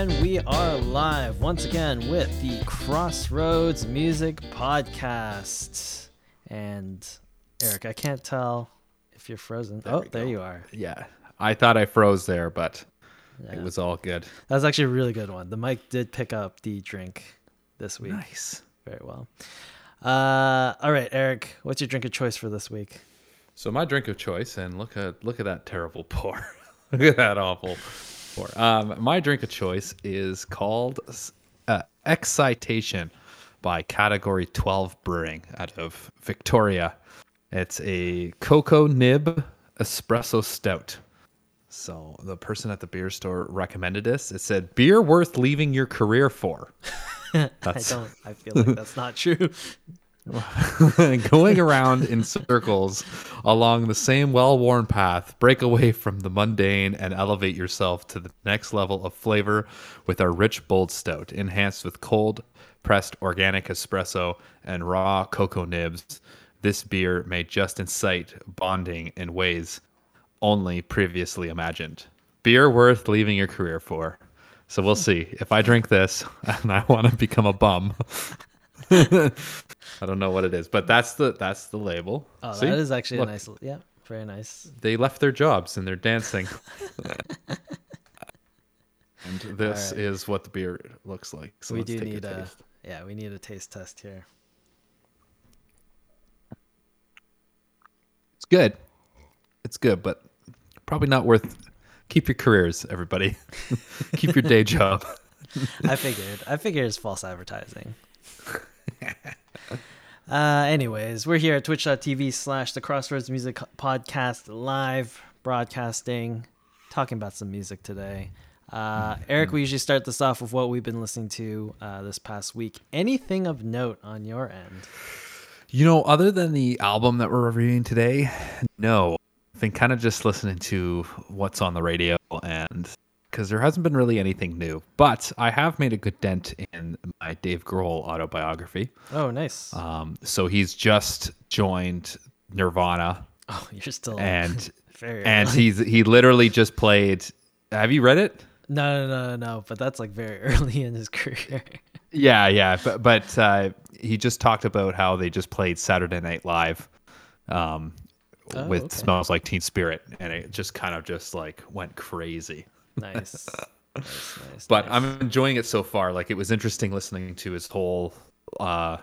And we are live once again with the Crossroads Music Podcast. And Eric, I can't tell if you're frozen. There oh, there you are. Yeah, I thought I froze there, but Yeah. it was all good. That was actually a really good one. The mic did pick up the drink this week Nice. very well. Uh, all right, Eric, what's your drink of choice for this week? So my drink of choice, and look at look at that terrible pour. look at that awful pour. Um, my drink of choice is called uh, Excitation by Category 12 Brewing out of Victoria. It's a cocoa nib espresso stout. So the person at the beer store recommended this. It said beer worth leaving your career for. That's I don't. I feel like that's not true. going around in circles along the same well-worn path break away from the mundane and elevate yourself to the next level of flavor with our rich bold stout enhanced with cold pressed organic espresso and raw cocoa nibs. This beer may just incite bonding in ways only previously imagined. Beer worth leaving your career for. So we'll see. If i drink this and i want to become a bum I don't know what it is, but that's the that's the label. Oh, See? that is actually Look, a nice. Yeah, very nice. They left their jobs and they're dancing. and this Alright. is what the beer looks like. So we let's do take need a a. taste. Yeah, we need a taste test here. It's good. It's good, but probably not worth. Keep your careers, everybody. Keep your day job. I figured. I figured it's false advertising. Uh, anyways, we're here at twitch.tv slash the Crossroads Music Podcast live broadcasting, talking about some music today. Uh, Eric, we usually start this off with what we've been listening to uh, this past week. Anything of note on your end? You know, other than the album that we're reviewing today, no. I've been kind of just listening to what's on the radio and because there hasn't been really anything new. But I have made a good dent in my Dave Grohl autobiography. Oh, nice. Um, so he's just joined Nirvana oh, you're still and very and early. he's he literally just played have you read it? No, no, no, no. But that's like very early in his career. Yeah, yeah, but but uh, he just talked about how they just played Saturday Night Live um, Oh, with okay. "Smells Like Teen Spirit," and it just kind of just like went crazy. Nice. nice, nice. But nice. I'm enjoying it so far. Like it was interesting listening to his whole, uh,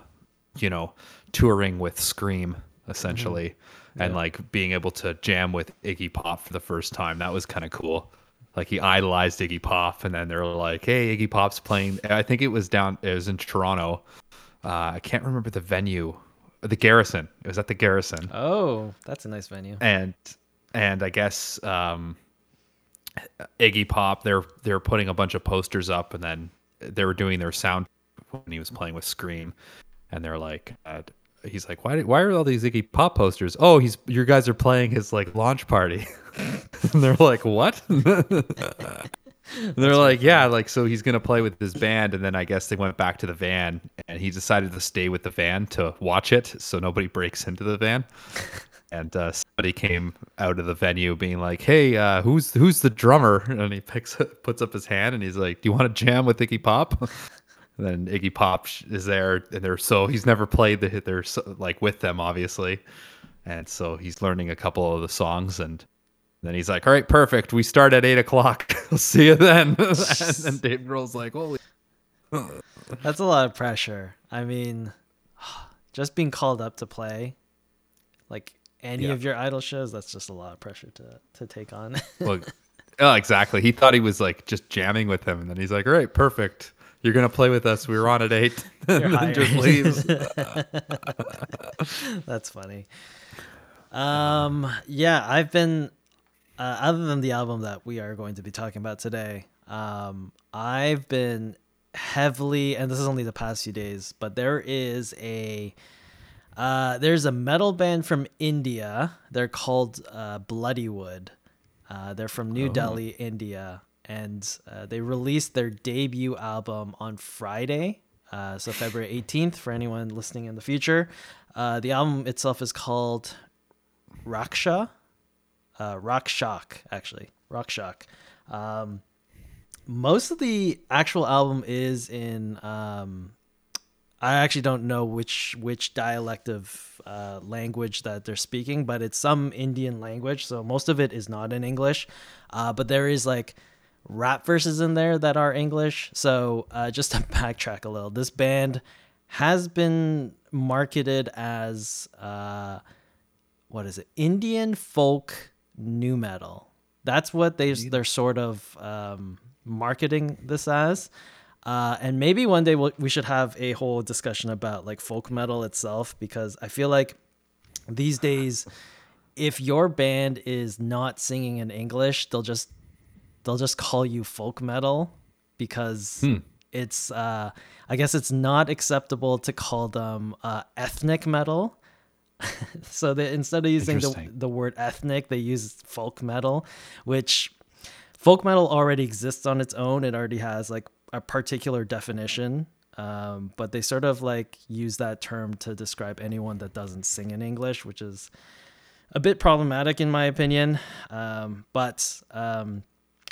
you know, touring with Scream essentially, and Yeah. like being able to jam with Iggy Pop for the first time. That was kind of cool. Like he idolized Iggy Pop, and then they're like, "Hey, Iggy Pop's playing." I think it was down. It was in Toronto. Uh, I can't remember the venue. The Garrison. It was at the Garrison Oh, that's a nice venue. and and I guess um, Iggy Pop they're they're putting a bunch of posters up, and then they were doing their sound when he was playing with Scream, and they're like, uh, he's like, why why are all these Iggy Pop posters? Oh, he's your guys are playing his like launch party, and they're like, what? They're like, yeah, like so he's gonna play with his band, and then I guess they went back to the van, and he decided to stay with the van to watch it, so nobody breaks into the van. And uh, somebody came out of the venue, being like, "Hey, uh, who's who's the drummer?" And he picks puts up his hand, and he's like, "Do you want to jam with Iggy Pop?" And then Iggy Pop is there, and they're so he's never played the they're so, like with them, obviously, and so he's learning a couple of the songs and. Then he's like, "All right, perfect. We start at eight o'clock. I'll see you then." and then Dave Grohl's like, "Holy, That's a lot of pressure. I mean, just being called up to play, like any Yeah. of your idol shows, that's just a lot of pressure to to take on. well, oh, exactly." He thought he was like just jamming with him, and then he's like, "All right, perfect. You're gonna play with us. We were on at eight. And then just leaves. that's funny. Um, yeah, I've been uh, other than the album that we are going to be talking about today. Um, I've been heavily, and this is only the past few days, but there is a uh, there's a metal band from India. They're called uh, Bloodywood. Uh, they're from New Delhi, India, and uh, they released their debut album on Friday, uh, so February 18th. For anyone listening in the future, uh, the album itself is called Raksha, uh, Rock Shock, actually, Rock Shock. Um, most of the actual album is in um I actually don't know which which dialect of uh, language that they're speaking, but it's some Indian language. So most of it is not in English, uh, but there is like rap verses in there that are English. So uh, just to backtrack a little, this band has been marketed as uh, what is it? Indian folk new metal. That's what they they're sort of um, marketing this as. Uh, and maybe one day we'll, we should have a whole discussion about like folk metal itself because I feel like these days, if your band is not singing in English, they'll just they'll just call you folk metal because Hmm. it's uh, I guess it's not acceptable to call them uh, ethnic metal. so they instead of using the, the word ethnic, they use folk metal, which folk metal already exists on its own. It already has like a particular definition. Um, but they sort of like use that term to describe anyone that doesn't sing in English, which is a bit problematic in my opinion. Um, but um,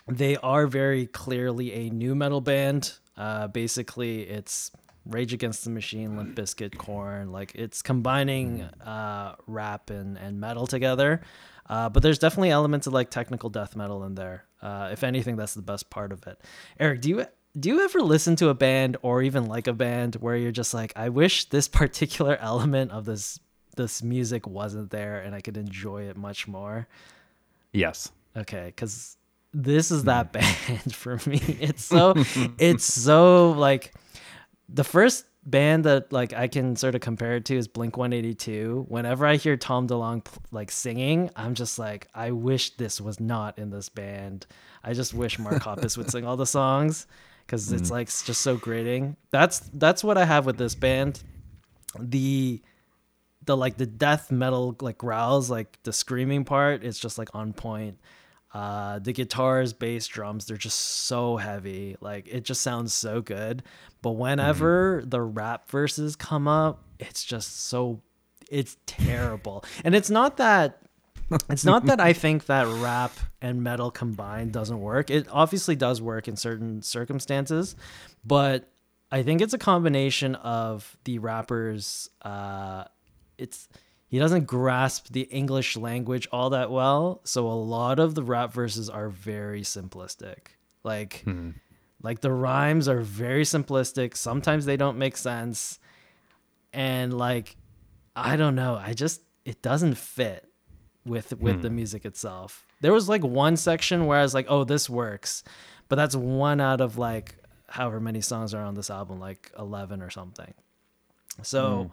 they are very clearly a new metal band. Uh, basically, it's Rage Against the Machine, Limp Bizkit, Korn. Like it's combining uh, rap and, and metal together. Uh, but there's definitely elements of like technical death metal in there. Uh, if anything, that's the best part of it. Eric, do you do you ever listen to a band or even like a band where you're just like, I wish this particular element of this this music wasn't there and I could enjoy it much more? Yes. Okay, because this is that mm. band for me. It's so it's so like the first band that like I can sort of compare it to is Blink 182. Whenever I hear Tom DeLonge like singing, I'm just like, I wish this was not in this band. I just wish Mark Hoppus would sing all the songs because it's like s- just so grating. That's that's what I have with this band. The the like the death metal like growls, like the screaming part, it's just like on point. Uh, the guitars, bass, drums, they're just so heavy. Like it just sounds so good. But whenever the rap verses come up, it's just so it's terrible. And it's not that it's not that I think that rap and metal combined doesn't work. It obviously does work in certain circumstances, but I think it's a combination of the rappers uh it's he doesn't grasp the English language all that well, so a lot of the rap verses are very simplistic. Like like the rhymes are very simplistic. Sometimes they don't make sense. And like I don't know, I just it doesn't fit with with the music itself. There was like one section where I was like, "Oh, this works." But that's one out of like however many songs are on this album, like 11 or something. So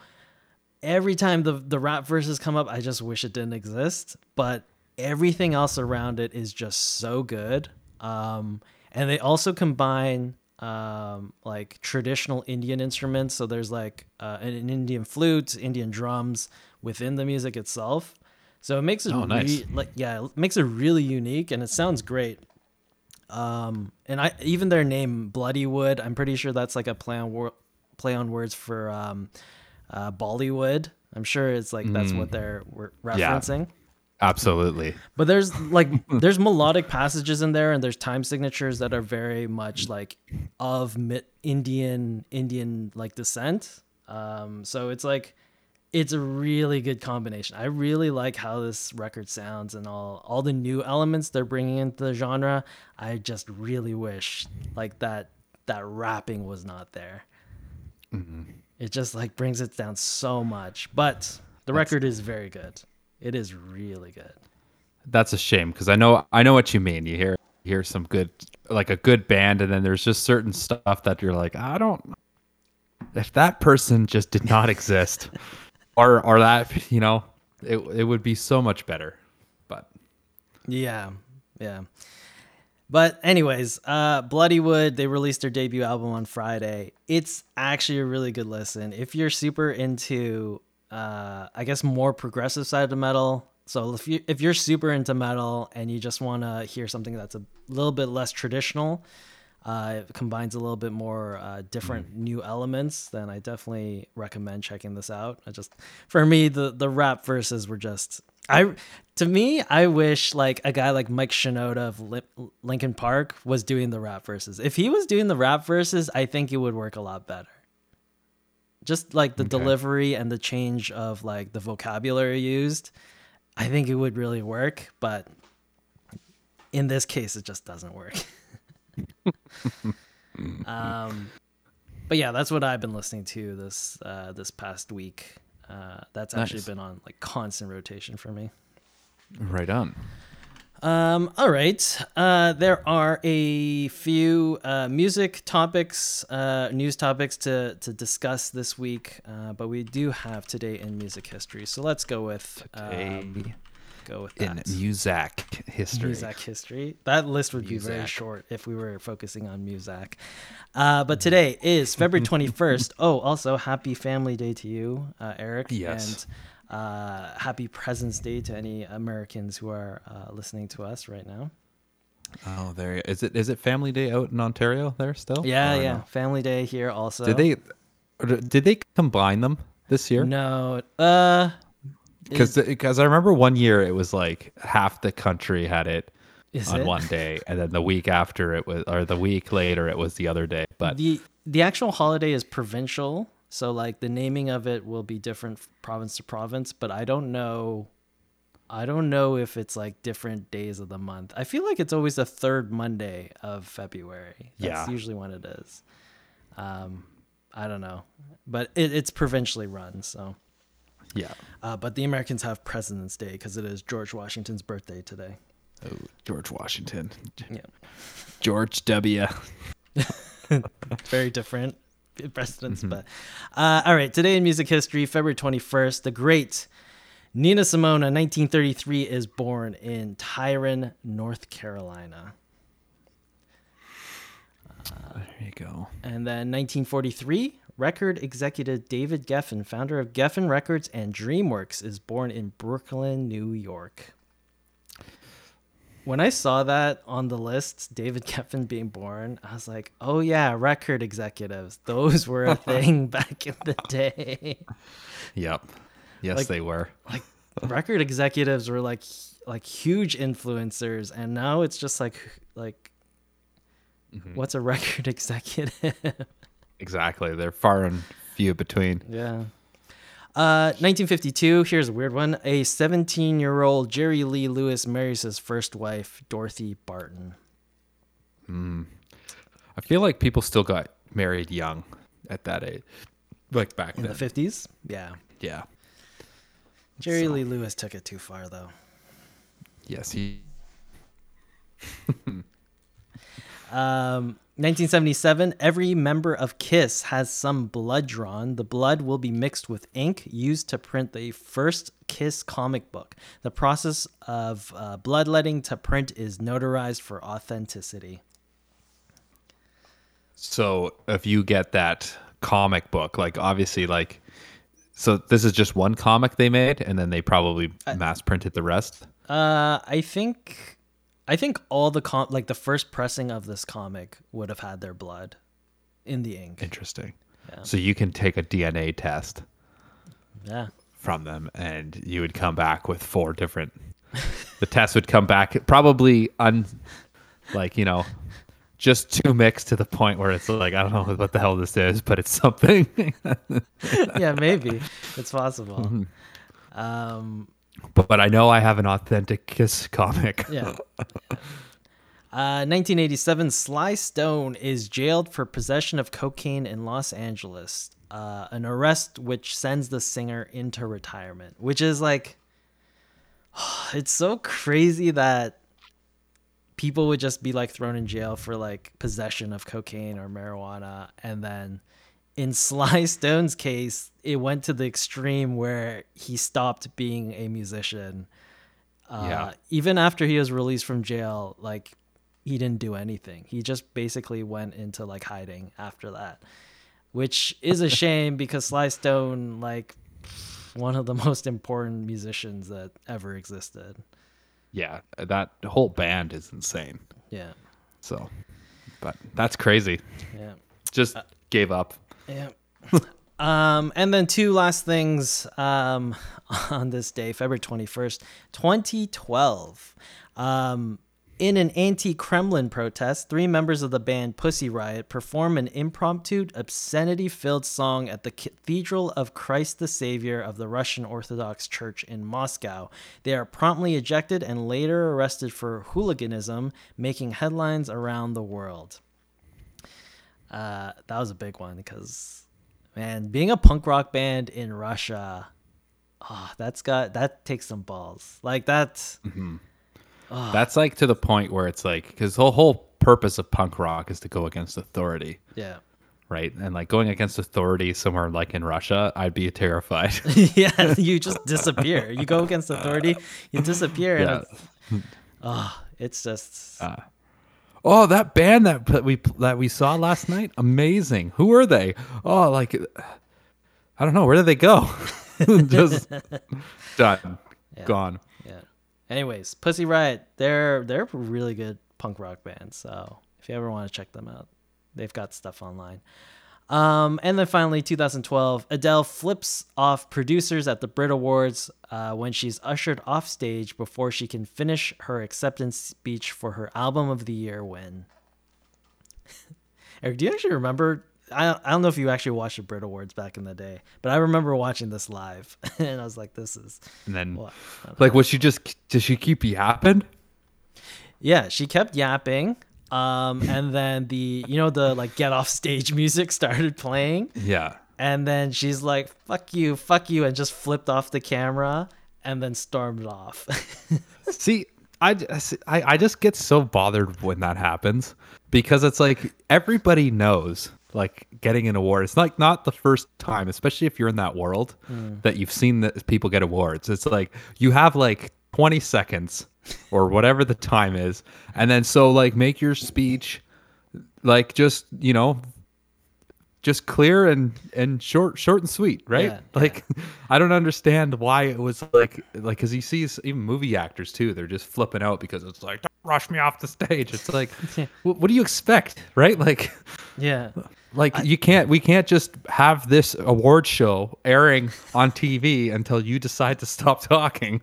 every time the the rap verses come up, I just wish it didn't exist. But everything else around it is just so good. Um, and they also combine um, like traditional Indian instruments. So there's like uh, an, an Indian flute, Indian drums within the music itself. So it makes it Oh, nice. re- like yeah, it makes it really unique, and it sounds great. Um, and I even their name Bloody Wood, I'm pretty sure that's like a play on wor- play on words for um, uh, Bollywood. I'm sure it's like that's what they're were Yeah. referencing. Absolutely. But there's like there's melodic passages in there, and there's time signatures that are very much like of Indian Indian like descent. Um, so it's like it's a really good combination. I really like how this record sounds and all all the new elements they're bringing into the genre. I just really wish like that that rapping was not there. Mm-hmm. It just like brings it down so much. But the record is very good. It is really good. That's a shame because I know I know what you mean. You hear you hear some good like a good band, and then there's just certain stuff that you're like, I don't. If that person just did not exist, or or that you know, it it would be so much better. But Yeah, yeah. But anyways, uh Bloodywood, they released their debut album on Friday. It's actually a really good listen. If you're super into uh I guess more progressive side of metal. So if you if you're super into metal and you just want to hear something that's a little bit less traditional, uh, it combines a little bit more uh, different Mm. new elements, then I definitely recommend checking this out. I just, for me, the the rap verses were just, I, to me, I wish like a guy like Mike Shinoda of Lin- Linkin Park was doing the rap verses. If he was doing the rap verses, I think it would work a lot better. Just like the Okay. delivery and the change of like the vocabulary used, I think it would really work. But in this case, it just doesn't work. um, but yeah, that's what I've been listening to this uh, this past week. Uh, that's actually Nice. been on like constant rotation for me. Right on. Um, all right. Uh, there are a few uh, music topics, uh, news topics to, to discuss this week, uh, but we do have today in music history. So let's go with um, go with in that. Muzak history. Music history. That list would be very short if we were focusing on Muzak. Uh, but today is February 21st. oh, also happy Family Day to you, uh, Eric. Yes. And uh, happy President's Day to any Americans who are uh, listening to us right now. Oh, there is it. Is it Family Day out in Ontario there still? Yeah, Or yeah. no? Family Day here also. Did they? Did they combine them this year? No. Uh, Because because I remember one year it was like half the country had it is on it? one day, and then the week after it was, or the week later it was the other day. But the the actual holiday is provincial, so like the naming of it will be different province to province. But I don't know. I don't know if it's like different days of the month. I feel like it's always the third Monday of February. That's Yeah. usually when it is. Um, I don't know, but it, it's provincially run. So, yeah, uh, but the Americans have President's Day because it is George Washington's birthday today. oh, George Washington, Yeah. George W. very different precedents. But uh, all right, today in music history, February 21st, the great Nina Simone, 1933, is born in Tryon, North Carolina. There you go. And then 1943, record executive David Geffen, founder of Geffen Records and DreamWorks, is born in Brooklyn, New York. When I saw that on the list, David Geffen being born, I was like, oh yeah, record executives. Those were a thing back in the day. Yep. Yes, Like- they were. like record executives were like like huge influencers and now it's just like like mm-hmm. what's a record executive? Exactly. They're far and few between. Yeah. Uh, 1952. Here's a weird one. A 17 year old Jerry Lee Lewis marries his first wife, Dorothy Barton. I feel like people still got married young at that age, like back In then. the 50s? Yeah. yeah. Jerry So- Lee Lewis took it too far, though. Yes. He. Um, 1977. Every member of Kiss has some blood drawn. The blood will be mixed with ink used to print the first Kiss comic book. The process of uh, bloodletting to print is notarized for authenticity. So if you get that comic book, like obviously, like, so this is just one comic they made, and then they probably mass printed the rest. Uh, I think, I think all the com like the first pressing of this comic would have had their blood in the ink. Interesting. Yeah. So you can take a DNA test Yeah. from them, and you would come back with four different. the test would come back probably un, like you know, just too mixed to the point where it's like I don't know what the hell this is, but it's something. yeah, maybe it's possible. Um, but, I know I have an authentic Kiss comic. yeah. Uh, 1987, Sly Stone is jailed for possession of cocaine in Los Angeles. Uh, an arrest which sends the singer into retirement, which is like, it's so crazy that people would just be like thrown in jail for like possession of cocaine or marijuana. And then in Sly Stone's case, it went to the extreme where he stopped being a musician. Uh, Yeah. Even after he was released from jail, like he didn't do anything. He just basically went into like hiding after that, which is a shame because Sly Stone, like one of the most important musicians that ever existed. Yeah, that whole band is insane. Yeah. So But that's crazy. Yeah. Just gave up. Yeah. um, and then two last things um, on this day, February 21st, 2012. Um, in an anti Kremlin protest, three members of the band Pussy Riot perform an impromptu, obscenity filled song at the Cathedral of Christ the Savior of the Russian Orthodox Church in Moscow. They are promptly ejected and later arrested for hooliganism, making headlines around the world. Uh, that was a big one because, man, being a punk rock band in Russia, oh, that's got that takes some balls. Like that's. Mm-hmm. Oh. That's like to the point where it's like because the whole purpose of punk rock is to go against authority. Yeah. Right. And like going against authority somewhere like in Russia, I'd be terrified. yeah, you just disappear. You go against authority, you disappear. Yeah. And it's, oh, it's just. Uh, oh, that band that we that we saw last night, amazing. Who are they? Oh, like I don't know. Where did they go? just done, yeah. gone. Yeah. Anyways, Pussy Riot, they're they're a really good punk rock band. So if you ever want to check them out, they've got stuff online. Um, and then finally, 2012, Adele flips off producers at the Brit Awards uh, when she's ushered off stage before she can finish her acceptance speech for her Album of the Year win. Eric, do you actually remember I, I don't know if you actually watched the Brit Awards back in the day, but I remember watching this live, and I was like, "This is." And then, like, was she just? Did she keep yapping? Yeah, she kept yapping. Um, and then the you know the like get off stage music started playing. Yeah. And then she's like, "Fuck you, fuck you," and just flipped off the camera and then stormed off. See, I, I I just get so bothered when that happens because it's like everybody knows like getting an award. It's like not the first time, especially if you're in that world, mm. that you've seen that people get awards. It's like you have like 20 seconds or whatever the time is, and then so like make your speech like just you know just clear and and short short and sweet right yeah, like yeah. i don't understand why it was like like because you see even movie actors too they're just flipping out because it's like rush me off the stage it's like what, what do you expect right like yeah like I, you can't we can't just have this award show airing on tv until you decide to stop talking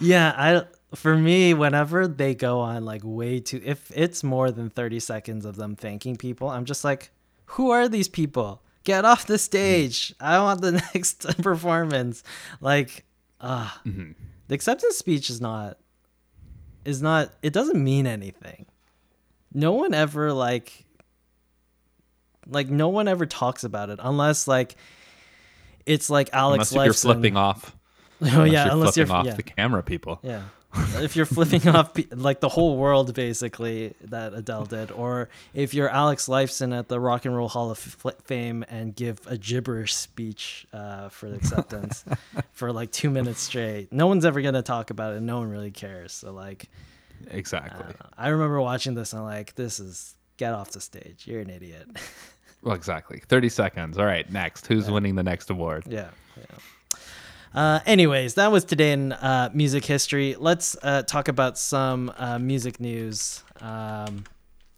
yeah i for me whenever they go on like way too if it's more than 30 seconds of them thanking people i'm just like who are these people? Get off the stage. I want the next performance. Like, ah, uh, mm-hmm. the acceptance speech is not is not it doesn't mean anything. No one ever like like no one ever talks about it unless like it's like Alex oh, unless you're flipping off. Oh yeah, unless you're off yeah. the camera people. Yeah if you're flipping off like the whole world basically that Adele did, or if you're Alex Lifeson at the Rock and Roll Hall of Fame and give a gibberish speech uh, for acceptance for like two minutes straight, no one's ever gonna talk about it. No one really cares. So like, exactly. Uh, I remember watching this and I'm like, this is get off the stage. You're an idiot. well, exactly. Thirty seconds. All right, next. Who's yeah. winning the next award? Yeah. Yeah. Uh, anyways, that was today in uh, music history. Let's uh, talk about some uh, music news. Um,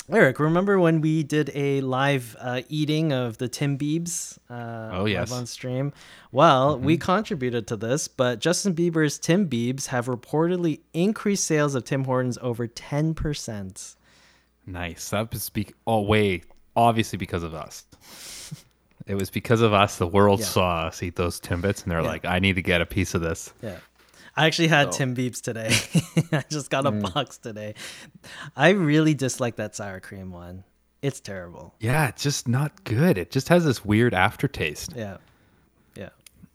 Eric, remember when we did a live uh, eating of the Timbiebs? Uh, oh yes, on stream. Well, mm-hmm. we contributed to this, but Justin Bieber's Timbiebs have reportedly increased sales of Tim Hortons over ten percent. Nice. That was speak. Oh wait, obviously because of us. It was because of us the world yeah. saw us eat those Timbits, and they're yeah. like, "I need to get a piece of this." Yeah. I actually had so. Timbiebs today. I just got a mm. box today. I really dislike that sour cream one. It's terrible. Yeah, it's just not good. It just has this weird aftertaste. Yeah. Yeah.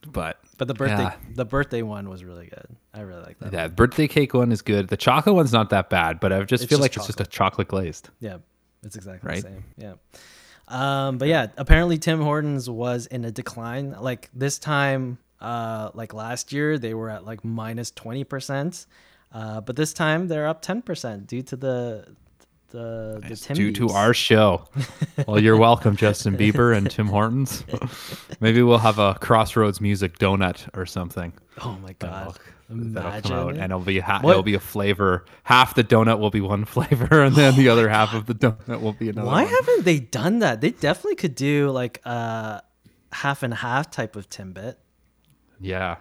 But but the birthday yeah. the birthday one was really good. I really like that. Yeah, one. birthday cake one is good. The chocolate one's not that bad, but I just it's feel just like chocolate. it's just a chocolate glazed. Yeah. It's exactly right? the same. Yeah. Um, but yeah, apparently Tim Hortons was in a decline. Like this time, uh, like last year, they were at like minus twenty percent. Uh, but this time they're up ten percent due to the the the due to our show. well, you're welcome, Justin Bieber and Tim Hortons. Maybe we'll have a Crossroads Music donut or something. Oh my god! That'll, come out, and it'll be ha- it'll be a flavor. Half the donut will be one flavor, and then the other half of the donut will be another. Why one. haven't they done that? They definitely could do like a half and half type of Timbit. Yeah,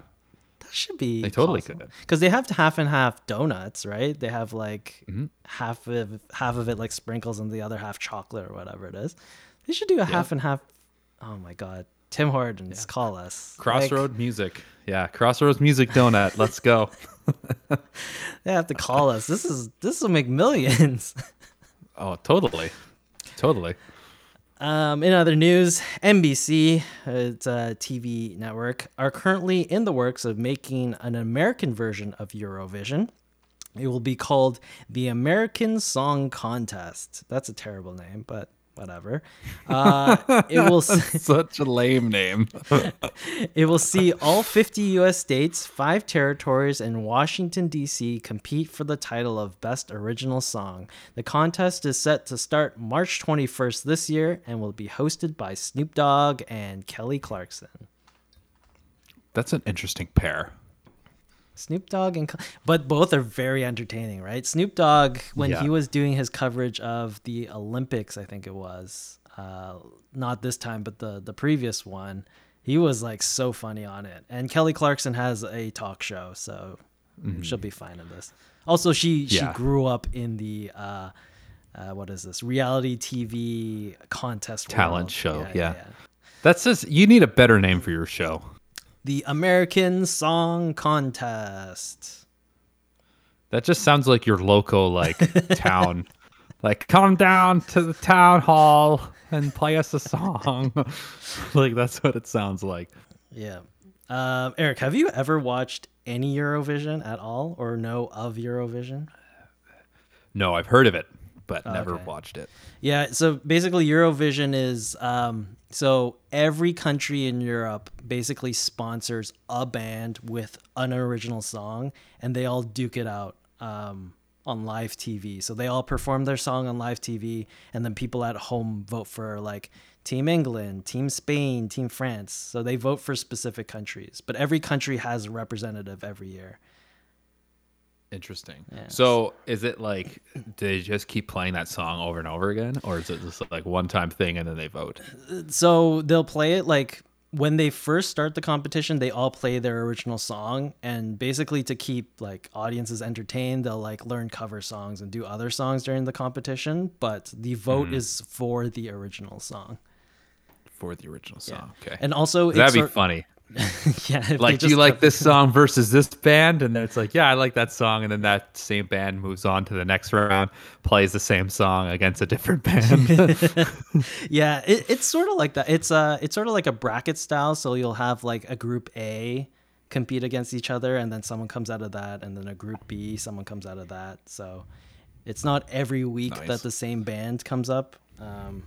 should be. They totally could. Because they have half and half donuts, right? They have like Mm-hmm. half of half of it like sprinkles and the other half chocolate or whatever it is. They should do a half and half. Oh my god, Tim Hortons, call us. Like, Crossroad Music. Yeah, Crossroads Music donut. Let's go. they have to call us. This is this will make millions. Oh, totally, totally. Um, in other news, NBC, it's a TV network, are currently in the works of making an American version of Eurovision. It will be called the American Song Contest. That's a terrible name, but whatever. Uh, it will. Such a lame name. It will see all 50 US states, five territories, and Washington, D.C. compete for the title of Best Original Song. The contest is set to start March 21st this year and will be hosted by Snoop Dogg and Kelly Clarkson. That's an interesting pair. Snoop Dogg and Cl- but both are very entertaining, right? Snoop Dogg when Yeah. he was doing his coverage of the Olympics, I think it was, uh, not this time, but the the previous one, he was like so funny on it. And Kelly Clarkson has a talk show, so she'll be fine in this. Also, she she Mm-hmm. Yeah. grew up in the uh, uh, what is this reality TV contest Talent world. show, yeah. That's just you need a better name for your show. The American Song Contest. That just sounds like your local like town. Like come down to the town hall and play us a song. like that's what it sounds like. Yeah. Um, Eric, have you ever watched any Eurovision at all or know of Eurovision? No, I've heard of it, but never okay. watched it. Yeah, so basically Eurovision is um, so every country in Europe basically sponsors a band with an original song and they all duke it out um, on live TV. So they all perform their song on live TV and then people at home vote for like Team England, Team Spain, Team France. So they vote for specific countries, but every country has a representative every year. Interesting. Yeah. So is it like do they just keep playing that song over and over again, or is it just like one time thing and then they vote? so they'll play it like when they first start the competition they all play their original song and basically to keep like audiences entertained they'll like learn cover songs and do other songs during the competition but the vote Mm-hmm. is for the original song For the original song. Okay. and also That'd be sort- funny. yeah Like, do you like this song versus this band? And then it's like, yeah, I like that song. And then that same band moves on to the next round, plays the same song against a different band. yeah it, it's sort of like that it's uh it's sort of like a bracket style so you'll have like a group a compete against each other and then someone comes out of that and then a group b someone comes out of that so it's not every week Nice. that the same band comes up um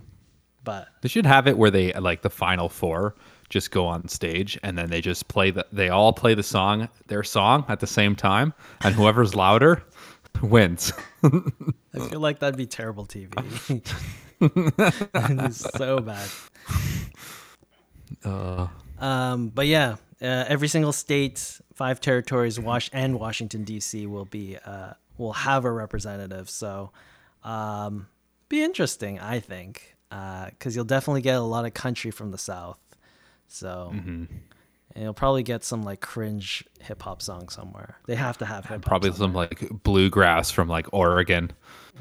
but they should have it where they like the final four just go on stage and then they just play the they all play the song their song at the same time and whoever's louder wins. i feel like that'd be terrible tv it's so bad Uh, Um, but yeah, uh, every single state, five territories, Wash and Washington D.C. will be uh, will have a representative. So, um, be interesting, I think, because you'll definitely get a lot of country from the South. So, and you'll probably get some like cringe hip hop song somewhere. They have to have hip hop. probably some like bluegrass from like Oregon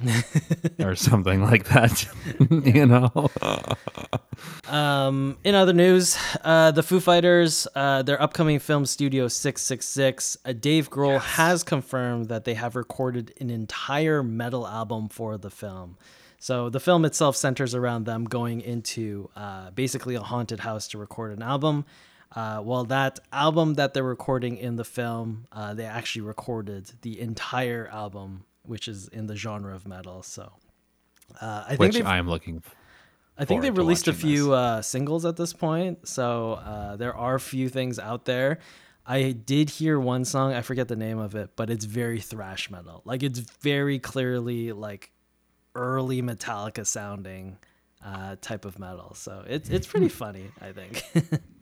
or something like that. you know. Um, in other news, uh, the Foo Fighters, uh, their upcoming film Studio 666, uh, Dave Grohl has confirmed that they have recorded an entire metal album for the film. So the film itself centers around them going into uh, basically a haunted house to record an album. Uh, well, that album that they're recording in the film, uh, they actually recorded the entire album, which is in the genre of metal. So uh, I think Which they've I am looking I think they've released a few uh, singles at this point, so uh, there are a few things out there. I did hear one song, I forget the name of it, but it's very thrash metal. Like it's very clearly like early Metallica sounding uh, type of metal. So it's it's pretty hmm. funny, I think.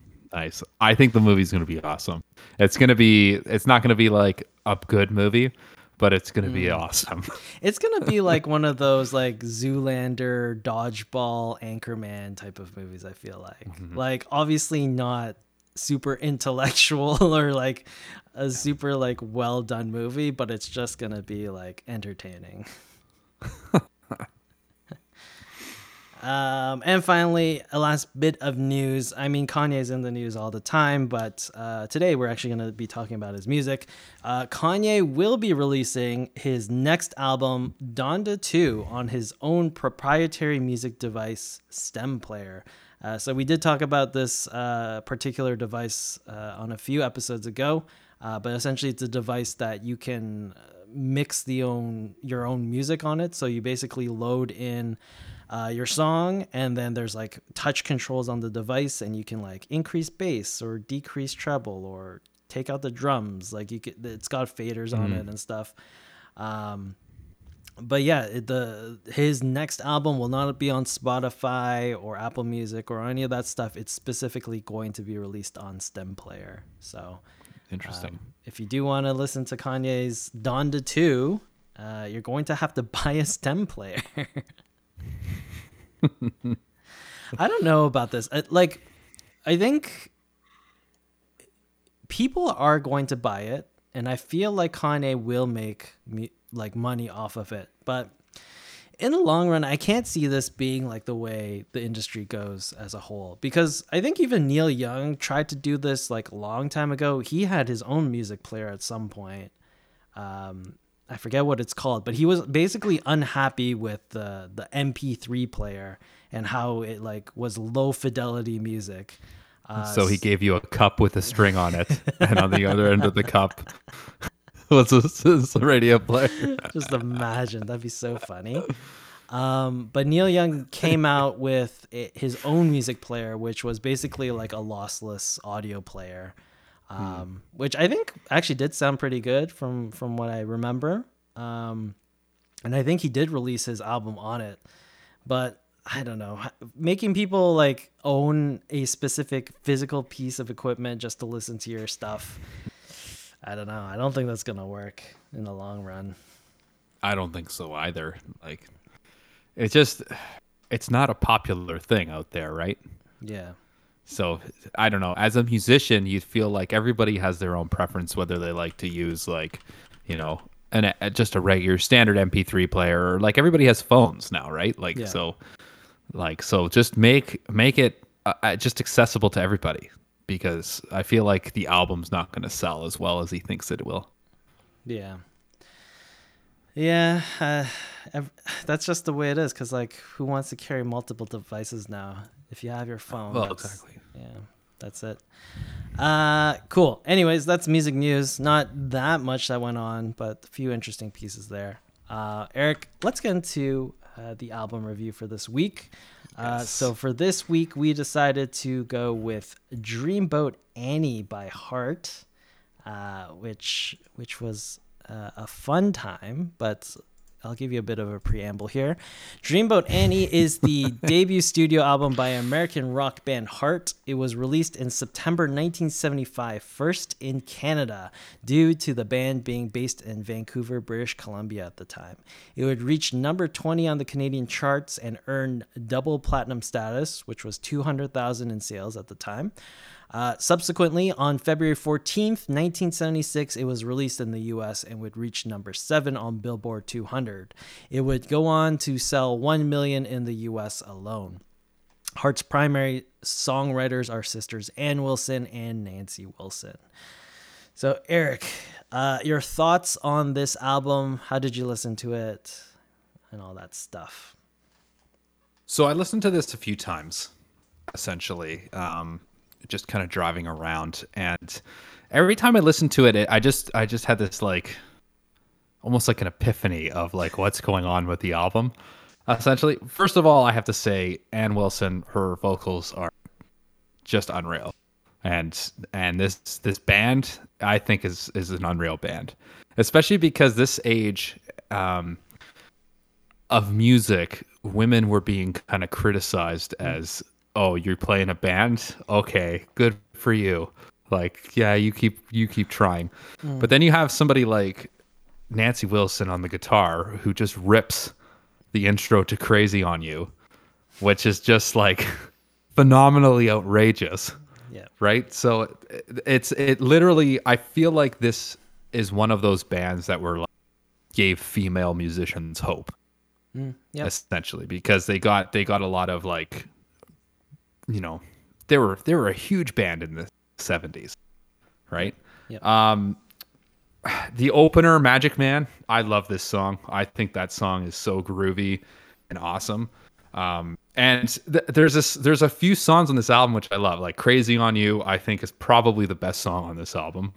nice. I think the movie's going to be awesome. It's to be. It's not going to be like a good movie, but it's going to be hmm. awesome. It's gonna be like one of those like Zoolander, Dodgeball, Anchorman type of movies. I feel like, mm-hmm. like obviously not super intellectual or like a super like well done movie, but it's just gonna be like entertaining. Um, and finally, a last bit of news. I mean, Kanye's in the news all the time, but uh, today we're actually going to be talking about his music. Uh, Kanye will be releasing his next album, Donda 2, on his own proprietary music device, Stem Player. Uh, so we did talk about this uh, particular device uh, on a few episodes ago, uh, but essentially it's a device that you can mix the own your own music on it. So you basically load in uh, your song, and then there's like touch controls on the device, and you can like increase bass or decrease treble or take out the drums. Like you could, it's got faders on it and stuff. Um, but yeah, it- the his next album will not be on Spotify or Apple Music or any of that stuff. It's specifically going to be released on Stem Player. So Interesting. um, if you do want to listen to Kanye's Donda 2, uh, you're going to have to buy a stem player. I don't know about this. I, like, I think people are going to buy it, and I feel like Kanye will make me like money off of it. But in the long run, I can't see this being like the way the industry goes as a whole. Because I think even Neil Young tried to do this like a long time ago. He had his own music player at some point. Um, I forget what it's called, but he was basically unhappy with the the MP3 player and how it like was low fidelity music. Uh, so he gave you a cup with a string on it, and on the other end of the cup was this, radio player. just imagine that'd be so funny um, but neil young came out with i his own music player which was basically like a lossless audio player um, which i think actually did sound pretty good from from what i remember. Um, and i think he did release his album on it but i don't know. Making people like own a specific physical piece of equipment just to listen to your stuff i don't know. I don't think that's gonna work in the long run. I don't think so either. Like, it's just, it's not a popular thing out there, right? yeah So I don't know. As a musician, you feel like everybody has their own preference, whether they like to use like, you know, an a, just a regular standard MP3 player, or like everybody has phones now, right? Like Yeah. so, like so, just make make it uh, uh, just accessible to everybody because I feel like the album's not going to sell as well as he thinks it will. Yeah. Yeah, uh, that's just the way it is. Cause like, who wants to carry multiple devices now? If you have your phone, Well, exactly. Yeah, that's it. Uh, cool. Anyways, that's music news. Not that much that went on, but a few interesting pieces there. Uh, Eric, let's get into uh, the album review for this week. Uh, Yes. so for this week, we decided to go with Dreamboat Annie by Heart, uh, which which was uh, a fun time, but I'll give you a bit of a preamble here. Dreamboat Annie is the debut studio album by American rock band Heart. It was released in September 1975, first in Canada, due to the band being based in Vancouver, British Columbia at the time. It would reach number 20 on the Canadian charts and earn double platinum status, which was 200,000 in sales at the time. Uh, subsequently, on February 14th, 1976, it was released in the US and would reach number 7 on Billboard 200. It would go on to sell 1 million in the US alone. Heart's primary songwriters are sisters Ann Wilson and Nancy Wilson. So, Eric, uh, your thoughts on this album? How did you listen to it? And all that stuff. So I listened to this a few times, essentially, um, just kind of driving around, and every time I listened to it, it, I just I just had this like almost like an epiphany of like what's going on with the album. Essentially, first of all, I have to say Ann Wilson, her vocals are just unreal, and and this this band I think is is an unreal band, especially because this age. Um, of music, women were being kind of criticized as, "Oh, you're playing a band? Okay, good for you." Like, yeah, you keep you keep trying. Hmm. But then you have somebody like Nancy Wilson on the guitar who just rips the intro to Crazy on You, which is just like phenomenally outrageous Yeah. right? So it- it's it literally. I feel like this is one of those bands that were like, gave female musicians hope, hmm. Yep. essentially, because they got they got a lot of like, you know, they were they were a huge band in the seventies, right? Yep. Um, the opener, Magic Man. I love this song. I think that song is so groovy and awesome. Um, and th- there's this, there's a few songs on this album which I love, like "Crazy on You." I think is probably the best song on this album.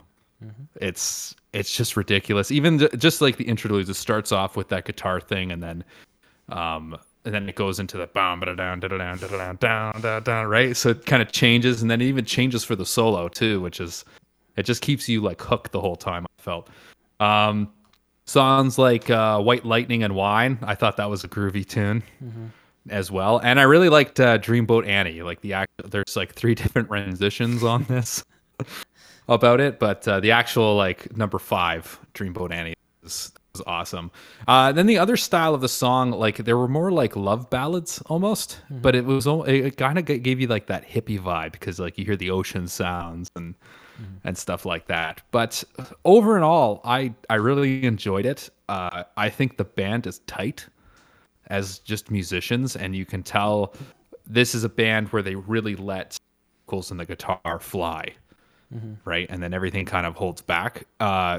It's it's just ridiculous. Even j- just like the interludes, it starts off with that guitar thing, and then um, and then it goes into the bam da down da down da down down da down right. So it kind of changes, and then it even changes for the solo too, which is it just keeps you like hooked the whole time. I felt. Um, songs like uh, White Lightning and Wine. I thought that was a groovy tune as well, and I really liked uh, Dreamboat Annie. Like the act, there's like three different renditions on this about it, but uh, the actual like number five, Dreamboat Annie, was, was awesome. Uh, then the other style of the song, like there were more like love ballads almost, but it was it kind of gave you like that hippie vibe because like you hear the ocean sounds and and stuff like that. But over and all, I I really enjoyed it. Uh, I think the band is tight as just musicians, and you can tell this is a band where they really let vocals and the guitar fly, right? And then everything kind of holds back. Uh,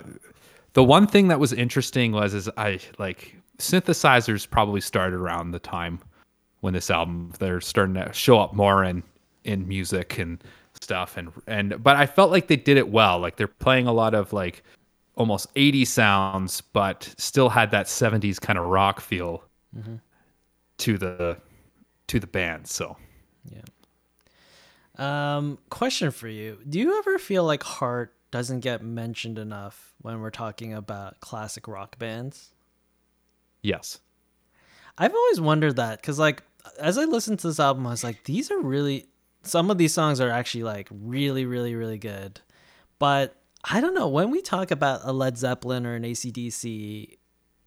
the one thing that was interesting was is I like synthesizers probably started around the time when this album they're starting to show up more in in music and stuff and and but I felt like they did it well. Like they're playing a lot of like almost 80 sounds but still had that 70s kind of rock feel to the to the band. So yeah Um, question for you: Do you ever feel like Heart doesn't get mentioned enough when we're talking about classic rock bands? yes. I've always wondered that because, like, as I listened to this album, I was like, these are really some of these songs are actually like really, really, really good. But I don't know when we talk about a Led Zeppelin or an ACDC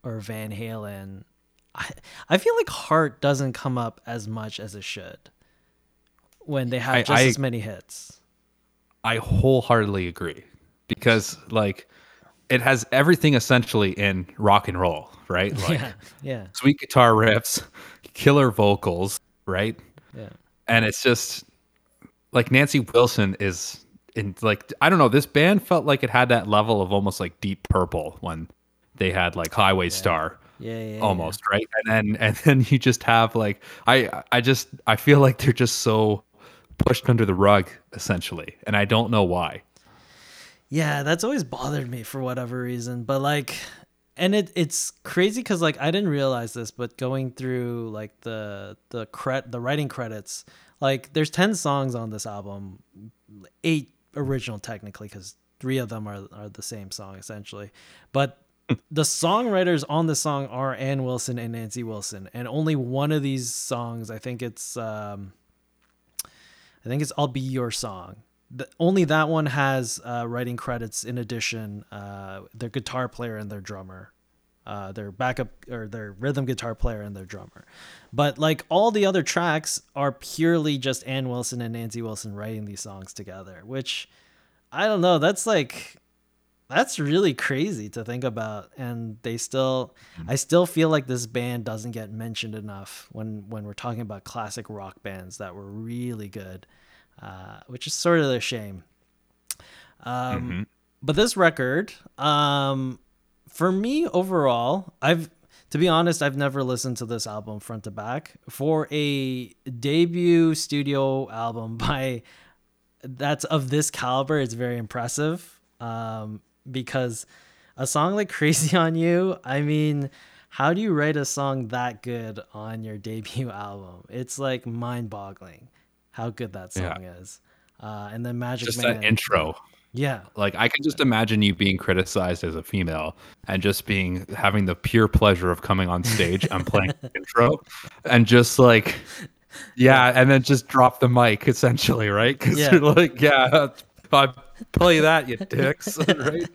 or Van Halen, I I feel like Heart doesn't come up as much as it should when they have I- just I- as many hits. I wholeheartedly agree because like it has everything essentially in rock and roll, right? Like yeah, yeah, sweet guitar riffs, killer vocals, right? yeah. And it's just like Nancy Wilson is in like I don't know, this band felt like it had that level of almost like Deep Purple when they had like Highway Star Yeah, yeah, yeah. almost, right? And then and then you just have like I I just I feel like they're just so pushed under the rug essentially, and I don't know why. Yeah, that's always bothered me for whatever reason. But like, and it it's crazy because like I didn't realize this, but going through like the the cred the writing credits, like there's ten songs on this album, eight original technically because three of them are are the same song essentially, but. The songwriters on the song are Ann Wilson and Nancy Wilson, and only one of these songs, I think it's, um, I think it's "I'll Be Your Song." The, only that one has uh, writing credits in addition uh, their guitar player and their drummer. Uh, their backup or their rhythm guitar player and their drummer. But like all the other tracks are purely just ann wilson and nancy wilson writing these songs together which i don't know that's like that's really crazy to think about. And they still i still feel like this band doesn't get mentioned enough when when we're talking about classic rock bands that were really good uh, which is sort of a shame. Um, But this record, um, for me overall, I've to be honest, I've never listened to this album front to back. For a debut studio album by that's of this caliber, it's very impressive. Um, because a song like Crazy on You, I mean, how do you write a song that good on your debut album? It's like mind boggling how good that Yeah. song is. Uh, and then Magic Just Man. that intro. Yeah. Like I can just imagine you being criticized as a female and just being having the pure pleasure of coming on stage and playing the intro and just like yeah, and then just drop the mic essentially, right? Because Yeah. you're like, yeah, I play that, you dicks, right?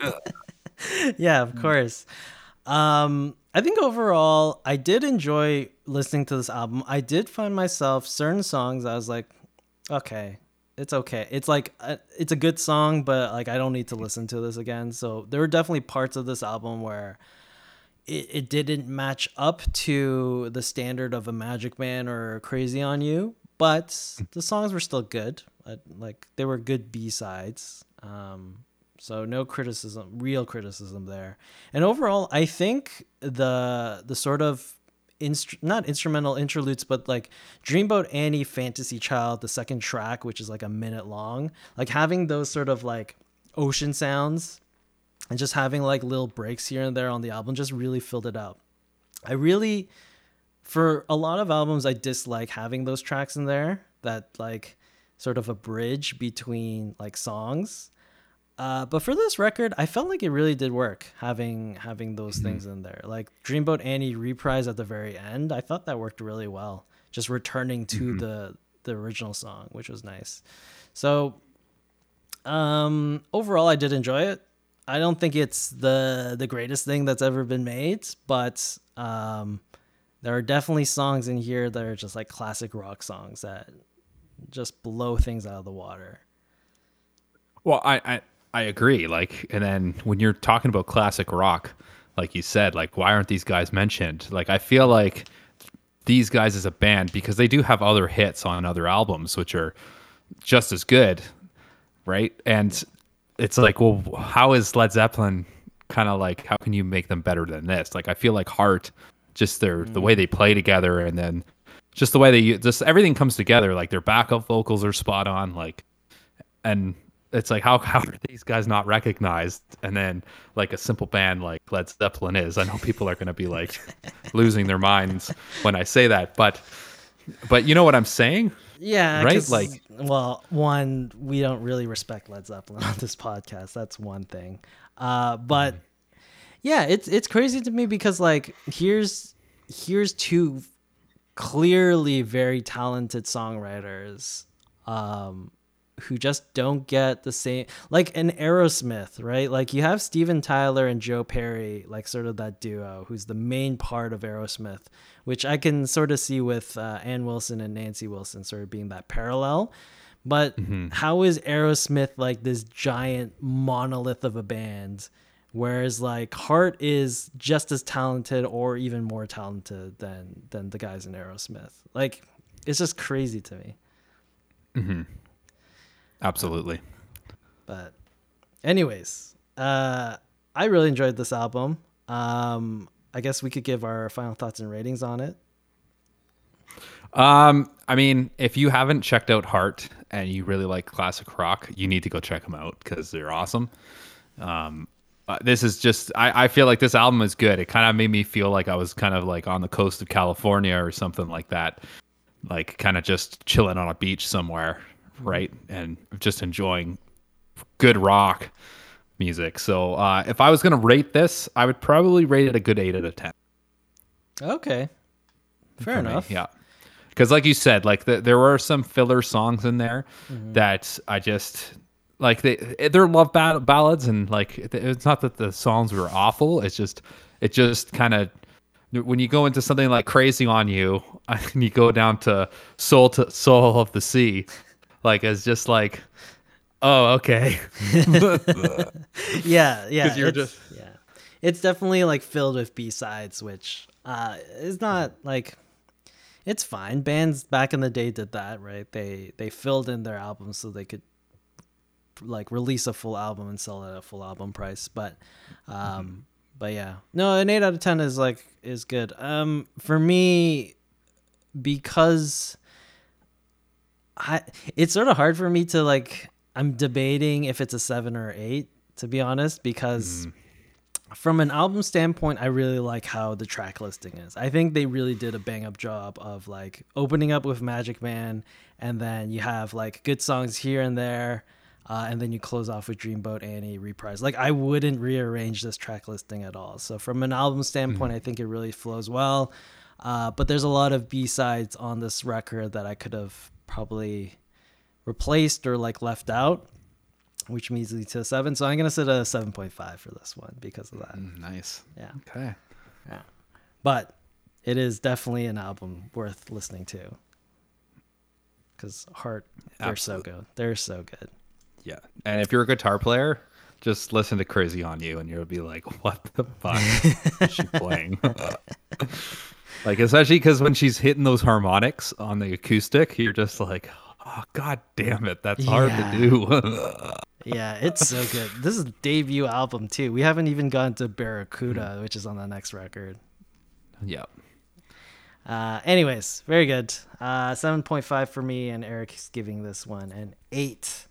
yeah, of course. Um, I think overall, I did enjoy listening to this album. I did find myself certain songs. I was like, okay, it's okay. It's like uh, it's a good song, but like I don't need to listen to this again. So there were definitely parts of this album where it, it didn't match up to the standard of a Magic Man or Crazy on You, but the songs were still good. Uh, like they were good B sides. Um, so no criticism, real criticism there. And overall, I think the the sort of instru- not instrumental interludes, but like Dreamboat Annie, Fantasy Child, the second track, which is like a minute long, like having those sort of like ocean sounds and just having like little breaks here and there on the album just really filled it out. I really, for a lot of albums, I dislike having those tracks in there that like sort of a bridge between like songs. Uh, but for this record, I felt like it really did work having having those things in there. Like Dreamboat Annie reprise at the very end, I thought that worked really well. Just returning to the the original song, which was nice. So um overall I did enjoy it. I don't think it's the the greatest thing that's ever been made, but um there are definitely songs in here that are just like classic rock songs that just blow things out of the water. Well, I, I I agree. Like, and then when you're talking about classic rock, like you said, like why aren't these guys mentioned? Like, I feel like these guys as a band because they do have other hits on other albums which are just as good, right? And it's like, well, how is Led Zeppelin kind of like? How can you make them better than this? Like, I feel like Heart, just their the way they play together, and then just the way they just everything comes together. Like their backup vocals are spot on. Like and it's like how how are these guys not recognized and then like a simple band like led zeppelin is i know people are going to be like losing their minds when i say that but but you know what i'm saying Yeah, right. Like- well, one, we don't really respect Led Zeppelin on this podcast. That's one thing. Uh, but yeah, it's it's crazy to me because like here's here's two clearly very talented songwriters um who just don't get the same like an Aerosmith, right? Like you have Steven Tyler and Joe Perry, like sort of that duo who's the main part of Aerosmith, which I can sort of see with uh, Ann Wilson and Nancy Wilson sort of being that parallel. But how is Aerosmith like this giant monolith of a band? Whereas like Heart is just as talented or even more talented than than the guys in Aerosmith. Like it's just crazy to me. Absolutely. But anyways, uh I really enjoyed this album. Um I guess we could give our final thoughts and ratings on it. um i mean if you haven't checked out heart and you really like classic rock you need to go check them out because they're awesome. Um uh, this is just I, I feel like this album is good. It kind of made me feel like i was kind of like on the coast of california or something like that. Like kind of just chilling on a beach somewhere right and just enjoying good rock music so uh, if i was going to rate this i would probably rate it a good 8 out of 10 Okay. Fair for me, enough. Yeah. Because, like you said, like the, there were some filler songs in there Mm-hmm. that I just like. They they're love ba- ballads, and like it's not that the songs were awful. It's just it just kind of when you go into something like "Crazy on You" and you go down to "Soul to Soul of the Sea," like it's just like, oh, okay. yeah, yeah. you're it's, just- yeah. It's definitely like filled with B sides, which uh is not like it's fine. Bands back in the day did that, right? They they filled in their albums so they could like release a full album and sell it at a full album price. But um but yeah. No, an eight out of ten is like is good. Um for me because I it's sort of hard for me to like I'm debating if it's a 7 or 8 to be honest because from an album standpoint I really like how the track listing is. I think they really did a bang up job of like opening up with Magic Man and then you have like good songs here and there. uh, and then you close off with Dreamboat Annie reprise. Like I wouldn't rearrange this track listing at all. So from an album standpoint, mm-hmm. I think it really flows well. Uh, but there's a lot of B sides on this record that I could have probably replaced or like left out, which means to a seven. So I'm gonna set a seven point five for this one because of that. Mm, nice. Yeah. Okay. Yeah. But it is definitely an album worth listening to. Because Heart, they're Absolutely. so good. They're so good. Yeah. And if you're a guitar player, just listen to Crazy on You and you'll be like, what the fuck is she playing? Like, especially because when she's hitting those harmonics on the acoustic, you're just like, oh, god damn it. That's hard to do. yeah, it's so good. This is debut album, too. We haven't even gone to Barracuda, which is on the next record. Yep. Uh, anyways, very good. Uh, 7.5 for me, and Eric's giving this one an 8.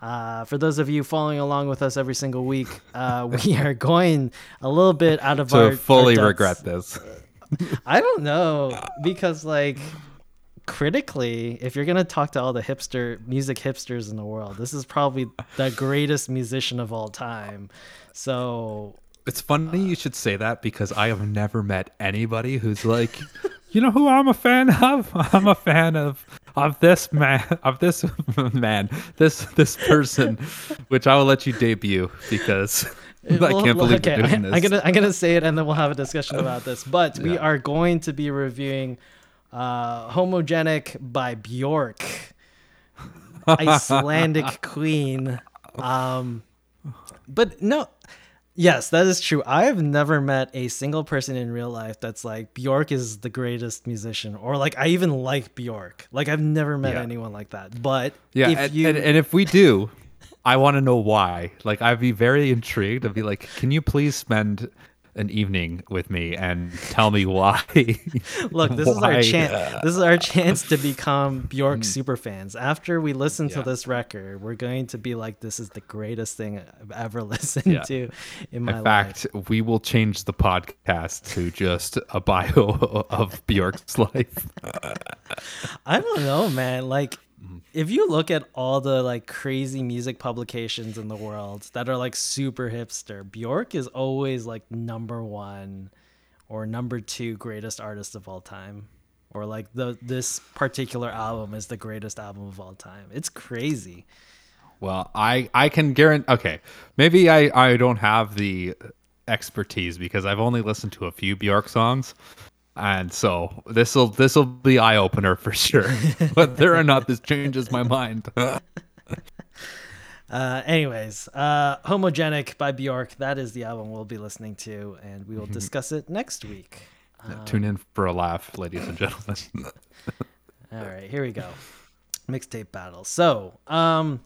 Uh, for those of you following along with us every single week, uh, we are going a little bit out of so our. fully our regret this. I don't know because, like, critically, if you're gonna talk to all the hipster music hipsters in the world, this is probably the greatest musician of all time. So it's funny you should say that because I have never met anybody who's like, you know who I'm a fan of? I'm a fan of of this man of this man this this person, which I will let you debut because well, I can't believe okay, you're doing this. I, am gonna I'm gonna say it and then we'll have a discussion about this. But yeah. we are going to be reviewing uh, "Homogenic" by Bjork, Icelandic queen. Um, but no, Yes, that is true. I have never met a single person in real life that's like Bjork is the greatest musician, or like I even like Bjork. Like I've never met yeah. anyone like that. But yeah, if and, you... and, and if we do, I want to know why. Like I'd be very intrigued. I'd be like, can you please spend an evening with me and tell me why. Look, this why? is our chance. This is our chance to become Bjork mm. super fans. After we listen yeah. to this record, we're going to be like, "This is the greatest thing I've ever listened yeah. to in my life. in fact, life." we will change the podcast to just a bio of Bjork's life. I don't know, man. Like if you look at all the like crazy music publications in the world that are like super hipster, Bjork is always like number one or number two greatest artist of all time. Or like the this particular album is the greatest album of all time. It's crazy. Well, I I can guarantee. Okay, maybe I I don't have the expertise because I've only listened to a few Bjork songs, and so this will this will be eye opener for sure. Whether or not this changes my mind. uh, anyways, uh, "Homogenic" by Bjork. That is the album we'll be listening to, and we will mm-hmm. discuss it next week. Tune in for a laugh, ladies and gentlemen. all right, here we go. Mixtape battle. So, um,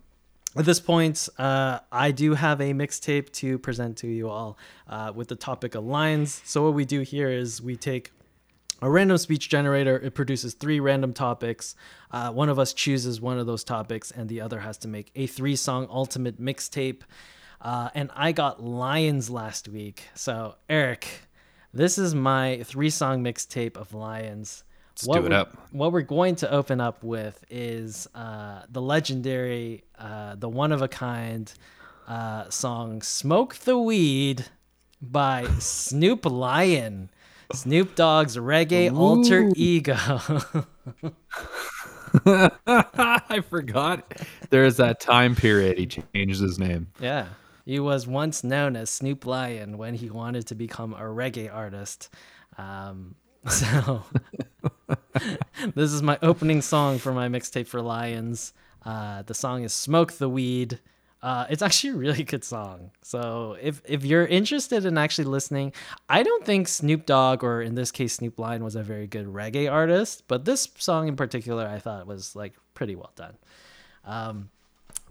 at this point, uh, I do have a mixtape to present to you all uh, with the topic of lines. So, what we do here is we take a random speech generator it produces three random topics uh, one of us chooses one of those topics and the other has to make a three song ultimate mixtape uh, and i got lions last week so eric this is my three song mixtape of lions Let's what do it up. What we're going to open up with is uh, the legendary, uh, the one of a kind uh, song "Smoke the Weed" by Snoop Lion. Snoop Dogg's reggae Ooh. alter ego. I forgot. There's that time period he changed his name. Yeah. He was once known as Snoop Lion when he wanted to become a reggae artist. Um, so, this is my opening song for my mixtape for Lions. Uh, the song is Smoke the Weed. Uh, it's actually a really good song. So if if you're interested in actually listening, I don't think Snoop Dogg or in this case Snoop Lion was a very good reggae artist, but this song in particular I thought was like pretty well done. Um,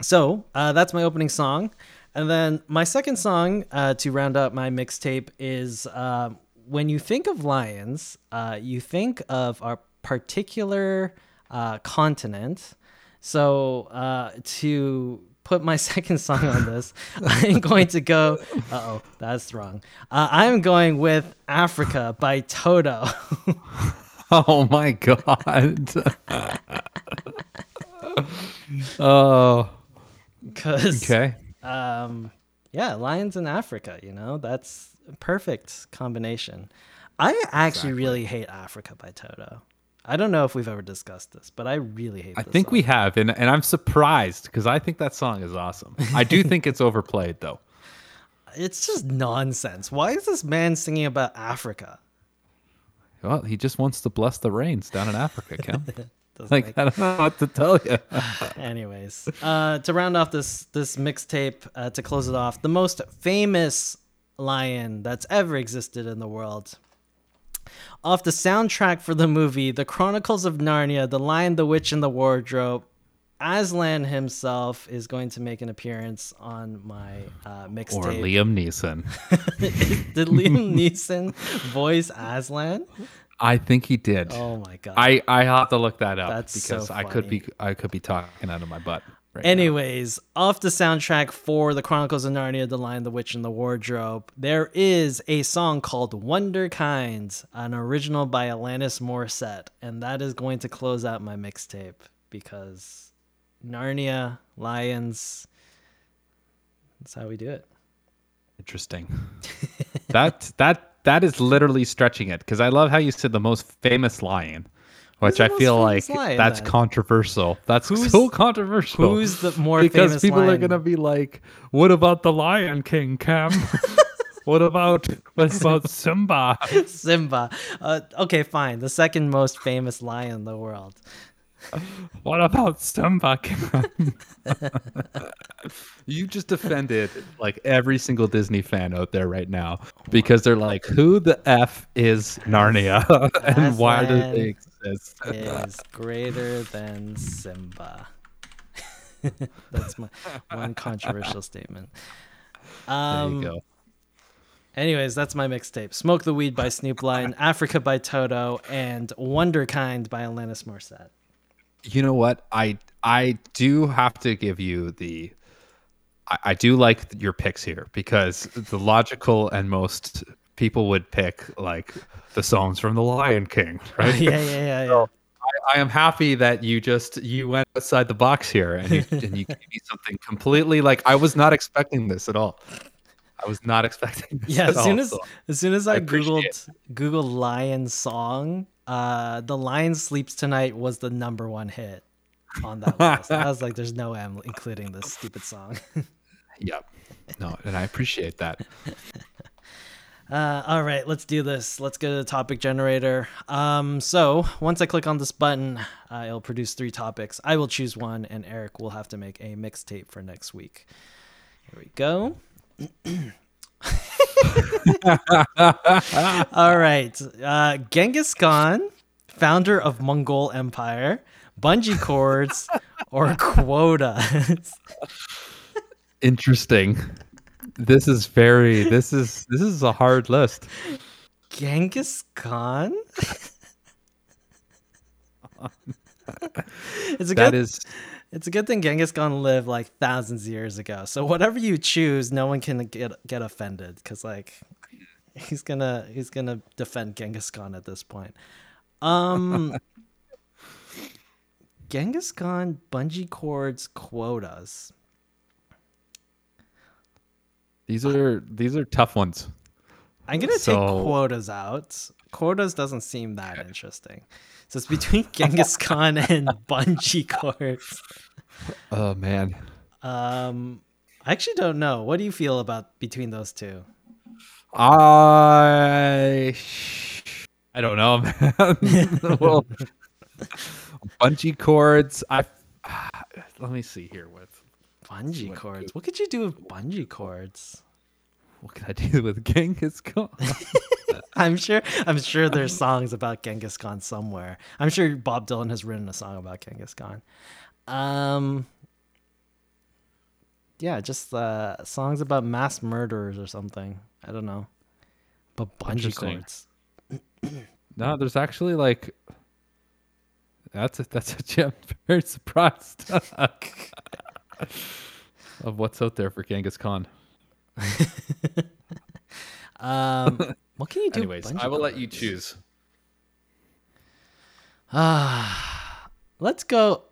so uh, that's my opening song, and then my second song uh, to round up my mixtape is um, when you think of lions, uh, you think of our particular uh, continent. So uh, to put my second song on this, I'm going to go. oh, that's wrong. Uh, I'm going with Africa by Toto. oh my god. oh. Because Okay. um, yeah, lions in Africa. You know, that's a perfect combination. I actually Exactly. really hate Africa by Toto. I don't know if we've ever discussed this, but I really hate. I think we have, and and I'm surprised because I think that song is awesome. I do think it's overplayed though. It's just nonsense. Why is this man singing about Africa? Well, he just wants to bless the rains down in Africa, Kim. Like make I don't know what to tell you. Anyways, uh, to round off this this mixtape, uh, to close it off, the most famous lion that's ever existed in the world. Off the soundtrack for the movie The Chronicles of Narnia, The Lion, the Witch, and the Wardrobe, Aslan himself is going to make an appearance on my uh, or mixtape. Liam Neeson. Did Liam Neeson voice Aslan? I think he did. Oh my god! I I have to look that up That's so because I could be I could be talking out of my butt. Right now. Anyways, off the soundtrack for The Chronicles of Narnia, The Lion, the Witch, and the Wardrobe, there is a song called Wunderkind, an original by Alanis Morissette, and that is going to close out my mixtape because Narnia, Lions, that's how we do it. Interesting. that that that is literally stretching it because I love how you said the most famous lion, which I feel like famous lion, that's then? controversial. That's Who's- so controversial. Who's the more because famous people are gonna be like, "What about the Lion King, Cam? what about what about Simba?" Simba. Uh, okay, fine. The second most famous lion in the world. What about Simba? Cam? you just offended like every single Disney fan out there right now because they're like, "Who the f is Narnia and why do Aslan they exist?" is greater than Simba. That's my one controversial statement. There Um, you go. Anyways, that's my mixtape. Smoke the Weed by Snoop Lion, Africa by Toto, and Wunderkind by Alanis Morissette. You know what? I I do have to give you the. I, I do like your picks here because the logical and most people would pick like the songs from The Lion King, right? yeah, yeah, yeah, yeah. I, I am happy that you just you went outside the box here and you, and you gave me something completely like I was not expecting this at all. I was not expecting this. Yeah, at as soon all, as so- as soon as I, appreciate googled Google lion song, uh, the lion sleeps tonight was the number one hit on that list. I was like, "There's no way I'm including this stupid song." Yep. No, and I appreciate that. Uh, all right, let's do this. Let's go to the topic generator. Um, so once I click on this button, uh, it'll produce three topics. I will choose one, and Eric will have to make a mixtape for next week. Here we go. all right, uh, Genghis Khan, founder of Mongol Empire, bungee cords, or quotas. Interesting. This is very this is this is a hard list. Genghis Khan. it's a That good. is It's a good thing Genghis Khan lived like thousands of years ago. So whatever you choose, no one can get get offended because like he's gonna he's gonna defend Genghis Khan at this point. Um, Genghis Khan bungee cords quotas. These are these are tough ones. I'm gonna take quotas out. Quotas doesn't seem that interesting. So it's between Genghis Khan and bungee cords. Oh man. Um, I actually don't know. What do you feel about between those two? I I don't know, man. well, bungee cords. I let me see here. What Bungee What cords. What could you do with bungee cords? what could I do with Genghis Khan? I'm sure. I'm sure there's songs about Genghis Khan somewhere. I'm sure Bob Dylan has written a song about Genghis Khan. Um. Yeah, just uh, songs about mass murderers or something. I don't know. But bungee cords. no, there's actually like that's a, that's a gem. Very surprised of what's out there for Genghis Khan. Um, what can you do? Anyways, I will let you choose. Ah, let's go.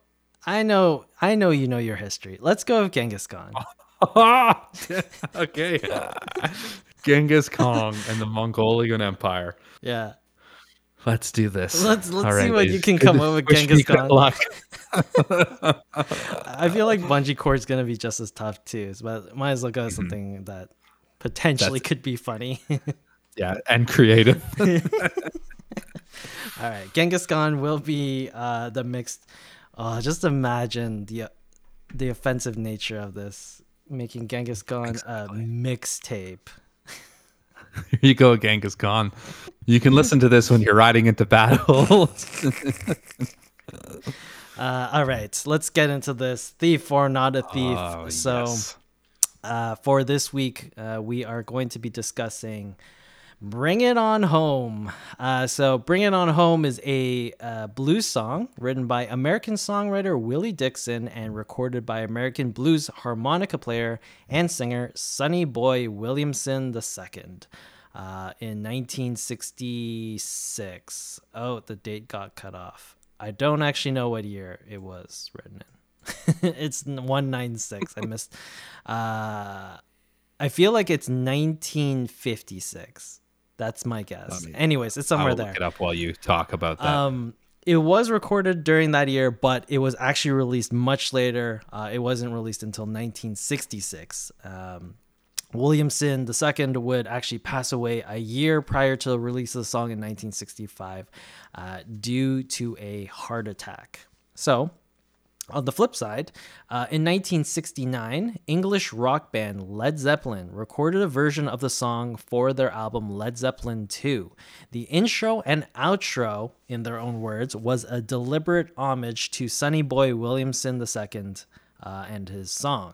I know, I know you know your history. Let's go with Genghis Khan. okay. Genghis Khan and the Mongolian Empire. Yeah. Let's do this. Let's let's All see right, what you can come up with Genghis Khan. luck. I feel like bungee is gonna be just as tough too, but might as well go with something that potentially That's- could be funny. Yeah, and creative. All right, Genghis Khan will be uh, the mixed. Oh, just imagine the the offensive nature of this, making Genghis Khan a mixtape. Here you go, Genghis Khan. You can listen to this when you're riding into battle. Uh, all right, let's get into this. Thief or not a thief? Oh, so, yes. uh, for this week, uh, we are going to be discussing Bring It On Home. Uh, so, Bring It On Home is a uh, blues song written by American songwriter Willie Dixon and recorded by American blues harmonica player and singer Sonny Boy Williamson II. Uh, in 1966. Oh, the date got cut off. I don't actually know what year it was written in. it's 196. I missed. Uh, I feel like it's 1956. That's my guess. Anyways, it's somewhere there. look it up while you talk about that. Um, it was recorded during that year, but it was actually released much later. Uh, it wasn't released until 1966. Um, Williamson II would actually pass away a year prior to the release of the song in 1965 uh, due to a heart attack. So, on the flip side, uh, in 1969, English rock band Led Zeppelin recorded a version of the song for their album Led Zeppelin II. The intro and outro, in their own words, was a deliberate homage to Sonny Boy Williamson II uh, and his song.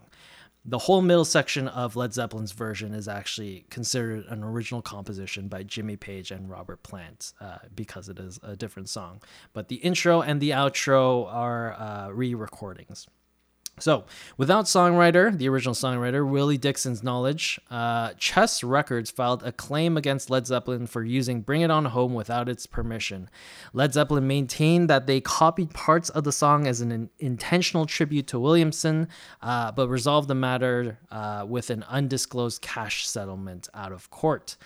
The whole middle section of Led Zeppelin's version is actually considered an original composition by Jimmy Page and Robert Plant uh, because it is a different song. But the intro and the outro are uh, re recordings. So, without songwriter, the original songwriter, Willie Dixon's knowledge, uh, Chess Records filed a claim against Led Zeppelin for using Bring It On Home without its permission. Led Zeppelin maintained that they copied parts of the song as an in- intentional tribute to Williamson, uh, but resolved the matter uh, with an undisclosed cash settlement out of court.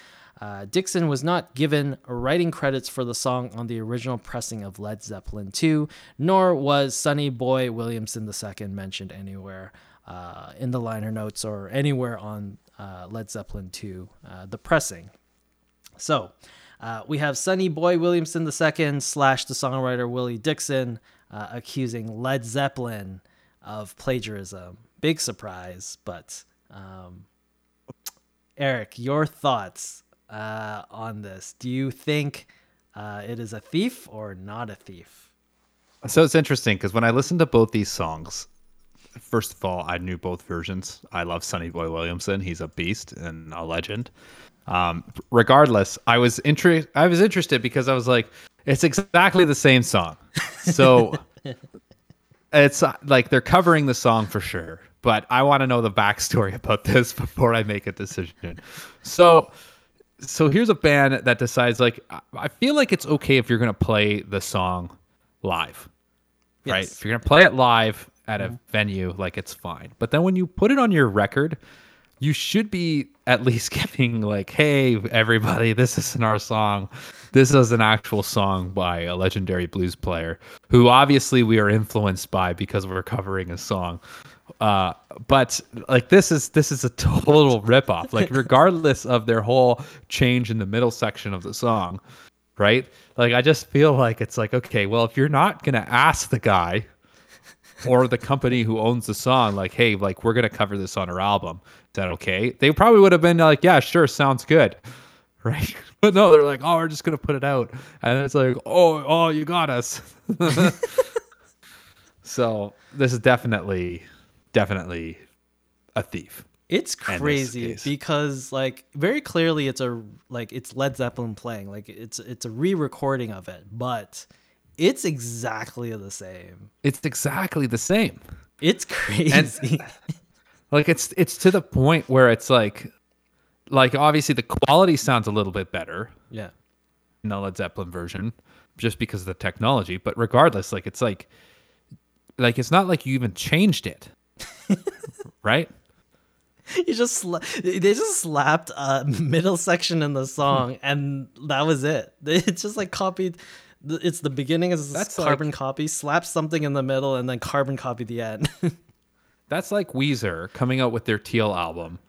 Uh, Dixon was not given writing credits for the song on the original pressing of Led Zeppelin II, nor was Sonny Boy Williamson II mentioned anywhere uh, in the liner notes or anywhere on uh, Led Zeppelin II, uh, the pressing. So uh, we have Sonny Boy Williamson II slash the songwriter Willie Dixon uh, accusing Led Zeppelin of plagiarism. Big surprise, but um, Eric, your thoughts uh, on this? Do you think uh, it is a thief or not a thief? So it's interesting because when I listened to both these songs, first of all, I knew both versions. I love Sonny Boy Williamson; he's a beast and a legend. Um, regardless, I was inter- I was interested because I was like, it's exactly the same song. So it's uh, like they're covering the song for sure, but I want to know the backstory about this before I make a decision. So so here's a band that decides like I- feel like it's okay if you're gonna play the song live, right? If you're gonna play it live at a venue, like it's fine. But then when you put it on your record, you should be at least giving like, hey everybody, this isn't our song. This is an actual song by a legendary blues player who obviously we are influenced by because we're covering a song. Uh, but like this is this is a total ripoff. Like regardless of their whole change in the middle section of the song, right? Like I just feel like it's like okay, well if you're not gonna ask the guy or the company who owns the song, like, hey, like we're gonna cover this on our album. Is that okay? They probably would have been like, yeah, sure, sounds good, right? But no, they're like, oh, we're just gonna put it out, and it's like, oh, oh, you got us. so this is definitely, definitely a thief. It's crazy because like very clearly it's a like it's Led Zeppelin playing like it's it's a re-recording of it, but it's exactly the same. It's exactly the same. It's crazy. Uh, like it's it's to the point where it's like like obviously the quality sounds a little bit better yeah. in the Led Zeppelin version just because of the technology. But regardless, like it's like like it's not like you even changed it, right? You just sla- they just slapped a middle section in the song, hmm. and that was it. It's just like copied. It's the beginning is That's carbon like- copy, slap something in the middle, and then carbon copy the end. That's like Weezer coming out with their Teal album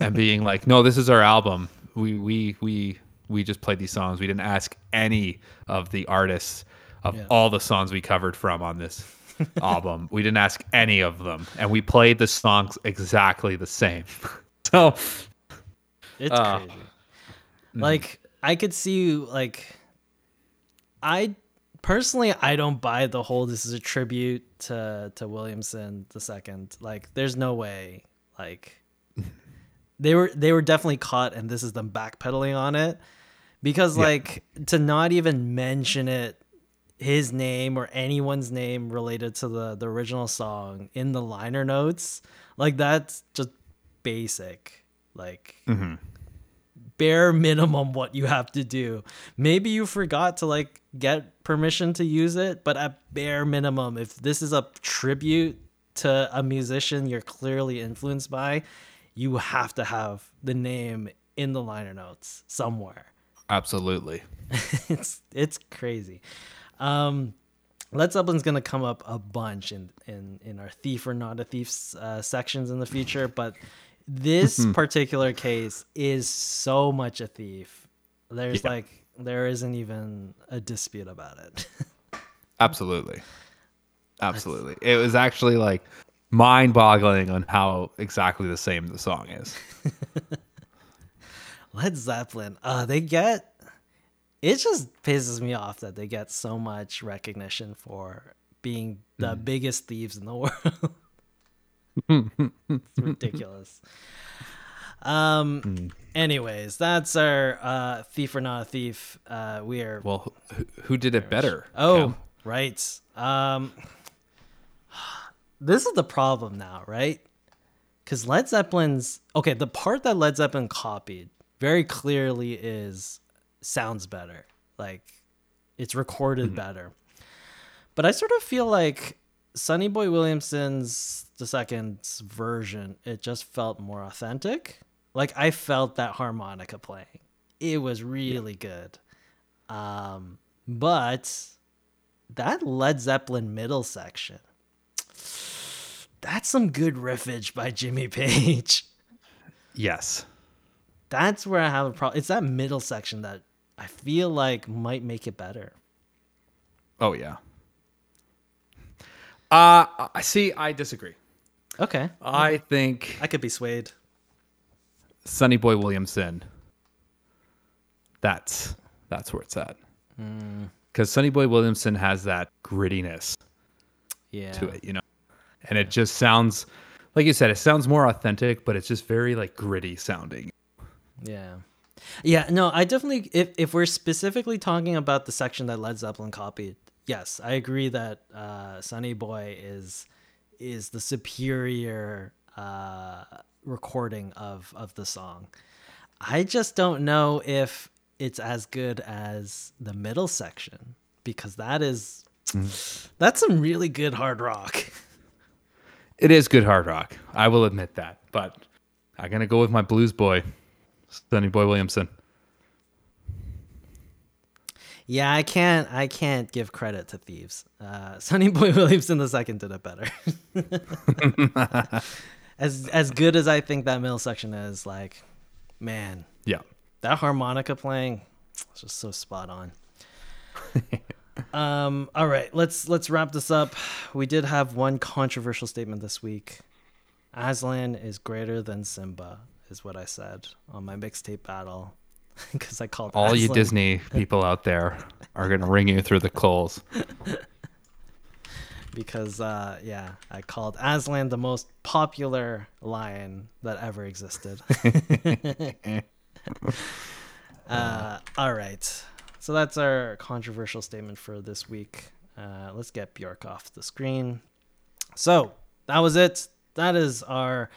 and being like, "No, this is our album. We we we we just played these songs. We didn't ask any of the artists of Yeah. all the songs we covered from on this album. We didn't ask any of them, and we played the songs exactly the same." so It's Uh, crazy. Like I could see like I personally I don't buy the whole this is a tribute to to Williamson the second. Like there's no way like they were they were definitely caught and this is them backpedaling on it because Yeah. like to not even mention it his name or anyone's name related to the the original song in the liner notes like that's just basic like mm-hmm. bare minimum what you have to do. Maybe you forgot to like get permission to use it but at bare minimum if this is a tribute to a musician you're clearly influenced by you have to have the name in the liner notes somewhere. Absolutely, it's it's crazy. Um, Led Zeppelin's gonna come up a bunch in in in our thief or not a thief uh, sections in the future, but this particular case is so much a thief. There's Yeah. like there isn't even a dispute about it. absolutely, absolutely. It was actually like mind-boggling on how exactly the same the song is. Led Zeppelin, uh, they get it just pisses me off that they get so much recognition for being the biggest thieves in the world. it's ridiculous. Um anyways, that's our uh thief or not a thief. Uh we are Well, who, who did it better? Oh, Cam? right. Um This is the problem now, right? Cuz Led Zeppelin's okay, the part that Led Zeppelin copied very clearly is sounds better. Like it's recorded better. But I sort of feel like Sonny Boy Williamson's the second's version, it just felt more authentic. Like I felt that harmonica playing. It was really good. Um, but that Led Zeppelin middle section, that's some good riffage by Jimmy Page. Yes. That's where I have a problem. It's that middle section that I feel like might make it better. Oh yeah. Uh I see. I disagree. Okay. I think I could be swayed. Sonny Boy Williamson. That's that's where it's at. Because Sonny Boy Williamson has that grittiness Yeah. to it, you know, and it just sounds like you said. It sounds more authentic, but it's just very like gritty sounding. Yeah. Yeah, no, I definitely if if we're specifically talking about the section that Led Zeppelin copied, yes, I agree that uh Sonny Boy is is the superior uh recording of of the song. I just don't know if it's as good as the middle section because that is that's some really good hard rock. It is good hard rock. I will admit that, but I'm gonna go with my blues boy, Sonny Boy Williamson. Yeah, I can't. I can't give credit to thieves. Uh, Sonny Boy Williamson the second did it better. as as good as I think that middle section is, like, man, Yeah. that harmonica playing, it's just so spot on. um. All right, let's let's wrap this up. We did have one controversial statement this week. Aslan is greater than Simba, is what I said on my mixtape battle, because I called All you Disney people out there are gonna ring you through the coals. because uh yeah i called aslan the most popular lion that ever existed. Uh all right. So that's our controversial statement for this week. Uh let's get bjork off the screen. So that was it. That is our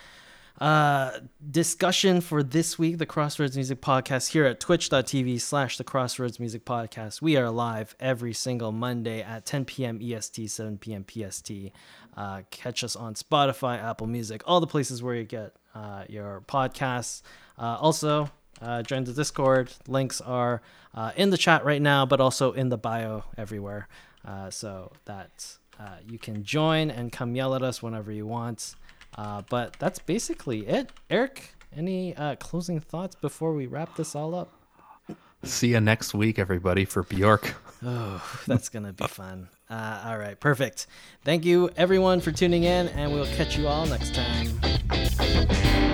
uh, discussion for this week, the Crossroads Music Podcast, here at twitch.tv slash the Crossroads Music Podcast. We are live every single Monday at 10 p.m. EST, 7 p.m. PST. Uh, catch us on Spotify, Apple Music, all the places where you get uh, your podcasts. Uh, also, uh, join the Discord. Links are uh, in the chat right now, but also in the bio everywhere. Uh, so that uh, you can join and come yell at us whenever you want. Uh, but that's basically it. Eric, any uh, closing thoughts before we wrap this all up? See you next week, everybody, for Bjork. Oh, that's going to be fun. Uh, all right, perfect. Thank you, everyone, for tuning in, and we'll catch you all next time.